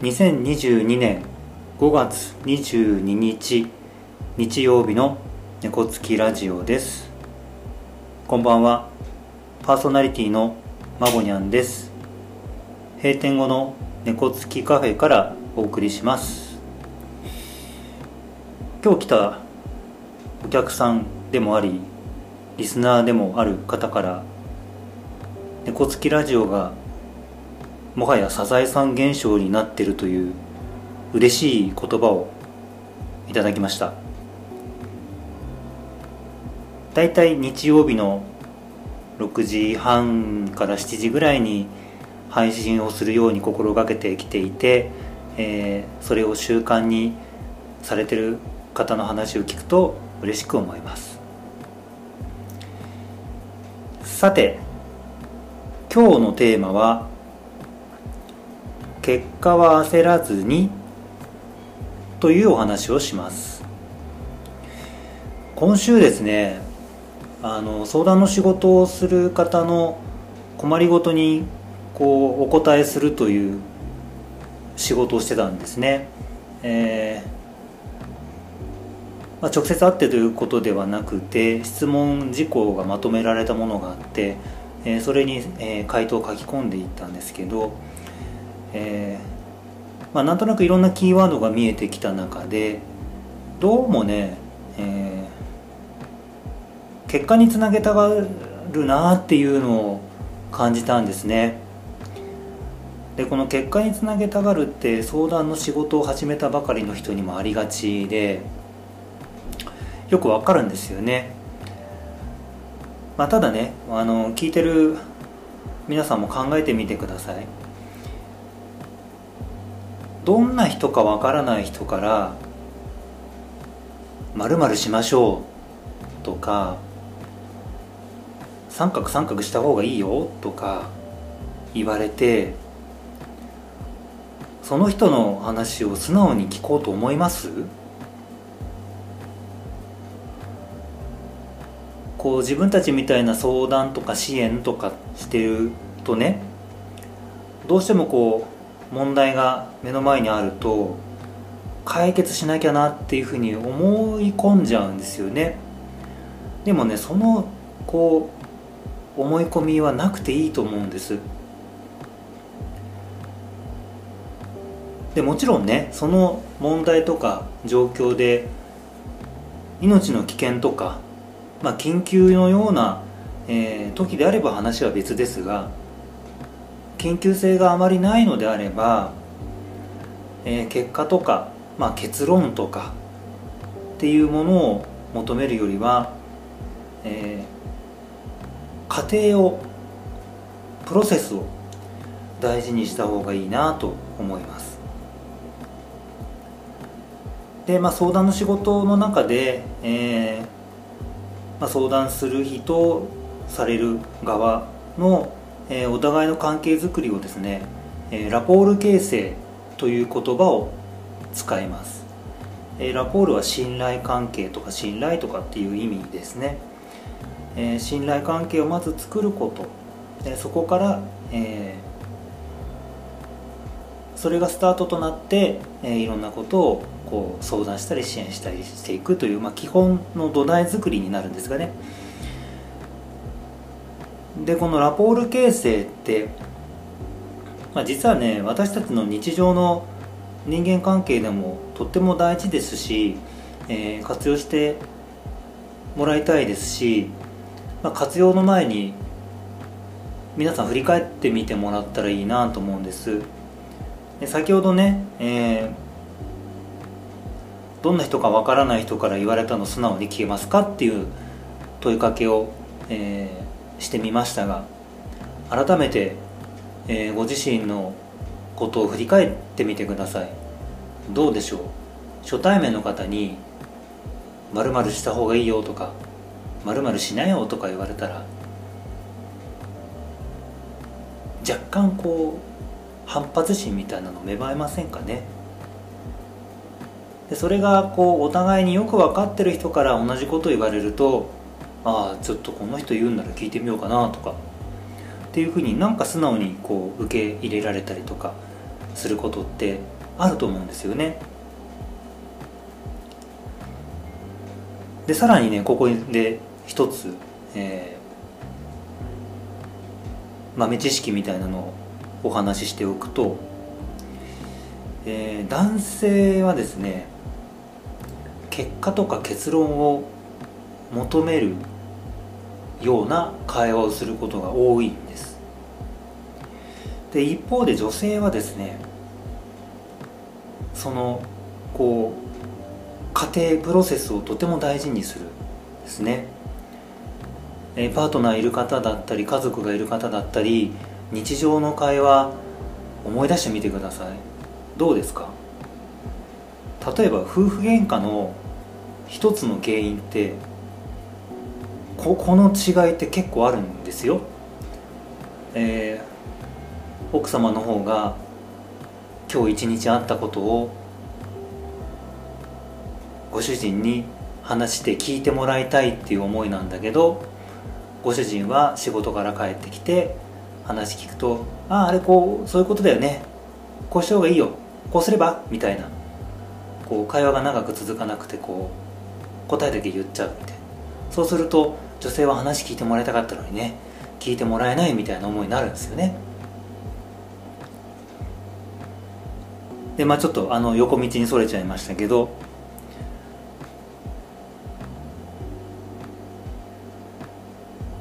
2022年5月22日日曜日の猫つきラジオです。こんばんは。パーソナリティのまぼにゃんです。閉店後の猫つきカフェからお送りします。今日来たお客さんでもありリスナーでもある方から猫つきラジオがもはやサザエさん現象になっているという嬉しい言葉をいただきました。だいたい日曜日の6時半から7時ぐらいに配信をするように心がけてきていて、えー、それを習慣にされてる方の話を聞くと嬉しく思います。さて今日のテーマは「結果は焦らずに」というお話をします。今週ですねあの相談の仕事をする方の困りごとにこうお答えするという仕事をしてたんですね、えーまあ、直接会ってということではなくて質問事項がまとめられたものがあって、えー、それに、えー、回答を書き込んでいったんですけど、えーまあ、なんとなくいろんなキーワードが見えてきた中でどうもね、えー、結果につなげたがるなっていうのを感じたんですね。でこの結果につなげたがるって相談の仕事を始めたばかりの人にもありがちでよくわかるんですよね、まあ、ただねあの聞いてる皆さんも考えてみてください。どんな人かわからない人から「まるしましょう」とか「三角三角した方がいいよ」とか言われてその人の話を素直に聞こうと思います？こう自分たちみたいな相談とか支援とかしてるとねどうしてもこう問題が目の前にあると解決しなきゃなっていうふうに思い込んじゃうんですよね。でもねそのこう思い込みはなくていいと思うんです。でもちろんねその問題とか状況で命の危険とかまあ、緊急のような、えー、時であれば話は別ですが緊急性があまりないのであれば、えー、結果とか、まあ、結論とかっていうものを求めるよりは、えー、過程をプロセスを大事にした方がいいなと思います。で、まあ、相談の仕事の中で、えーまあ、相談する人される側の、え、お互いの関係づくりをですね、え、ラポール形成という言葉を使います、え、ラポールは信頼関係とか信頼とかっていう意味ですね、え信頼関係をまず作ること、えそこから、えそれがスタートとなって、えいろんなことをこう相談したり支援したりしていくという、まあ、基本の土台作りになるんですがね。でこのラポール形成って、まあ、実はね私たちの日常の人間関係でもとっても大事ですし、えー、活用してもらいたいですし、まあ、活用の前に皆さん振り返ってみてもらったらいいなと思うんです。で先ほどね、えーどんな人かわからない人から言われたの素直に聞けますかっていう問いかけを、えー、してみましたが改めて、えー、ご自身のことを振り返ってみてください。どうでしょう？初対面の方に「まるした方がいいよ」とか「まるしなよ」とか言われたら若干こう反発心みたいなの芽生えませんかね？でそれがこうお互いによく分かってる人から同じこと言われるとああちょっとこの人言うんなら聞いてみようかなとか。っていうふうになんか素直にこう受け入れられたりとかすることってあると思うんですよね。でさらにねここで一つ、えー、豆知識みたいなのをお話ししておくと、えー、男性はですね結果とか結論を求めるような会話をすることが多いんです。で一方で女性はですねそのこう家庭プロセスをとても大事にするですね。えパートナーいる方だったり家族がいる方だったり日常の会話思い出してみてください。どうですか？例えば夫婦喧嘩の一つの原因ってここの違いって結構あるんですよ、えー、奥様の方が今日一日あったことをご主人に話して聞いてもらいたいっていう思いなんだけどご主人は仕事から帰ってきて話聞くと「あああれこうそういうことだよね。こうした方がいいよ。こうすれば?」みたいな。こう会話が長く続かなくてこう答えだけ言っちゃうみたいなそうすると女性は話聞いてもらいたかったのにね。聞いてもらえないみたいな思いになるんですよね。でまあちょっとあの横道にそれちゃいましたけど。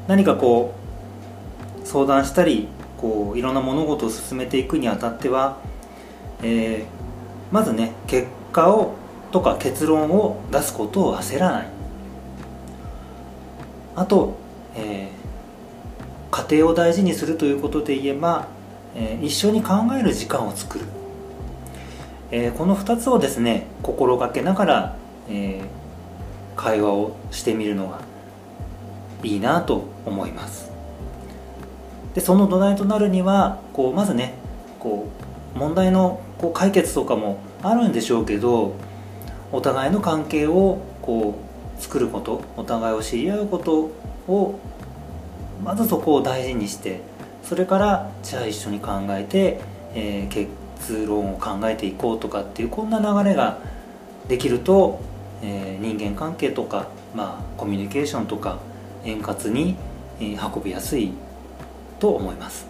何かこう相談したりこういろんな物事を進めていくにあたっては、えー、まずね結果をとか結論を出すことを焦らない。あと、えー、家庭を大事にするということで言えば、えー、一緒に考える時間を作る、えー、この2つをですね心がけながら、えー、会話をしてみるのがいいなと思います。でその土台となるにはこうまずねこう問題のこう解決とかもあるんでしょうけどお互いの関係をこう作ることお互いを知り合うことをまずそこを大事にしてそれからじゃあ一緒に考えて、えー、結論を考えていこうとかっていうこんな流れができると、えー、人間関係とか、まあ、コミュニケーションとか円滑に、えー、運びやすいと思います。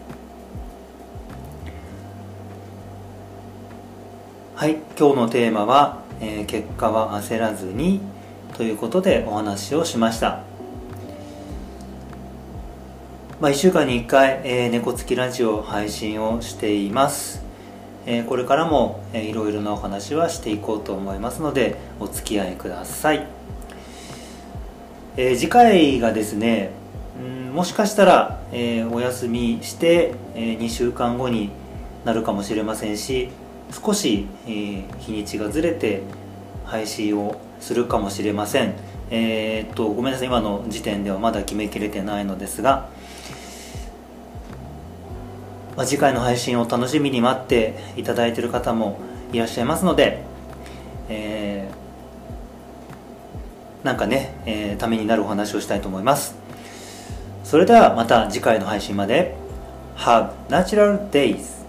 はい今日のテーマは、えー、結果は焦らずにということでお話をしました、まあ、1週間に1回、えー、猫つきラジオ配信をしています、えー、これからも、えー、いろいろなお話はしていこうと思いますのでお付き合いください、えー、次回がですねんもしかしたら、えー、お休みして、えー、2週間後になるかもしれませんし少し、えー、日にちがずれて配信をするかもしれません。えー、っとごめんなさい。今の時点ではまだ決めきれてないのですが、まあ、次回の配信を楽しみに待っていただいている方もいらっしゃいますので、えー、なんかね、えー、ためになるお話をしたいと思います。それではまた次回の配信まで。Have natural days!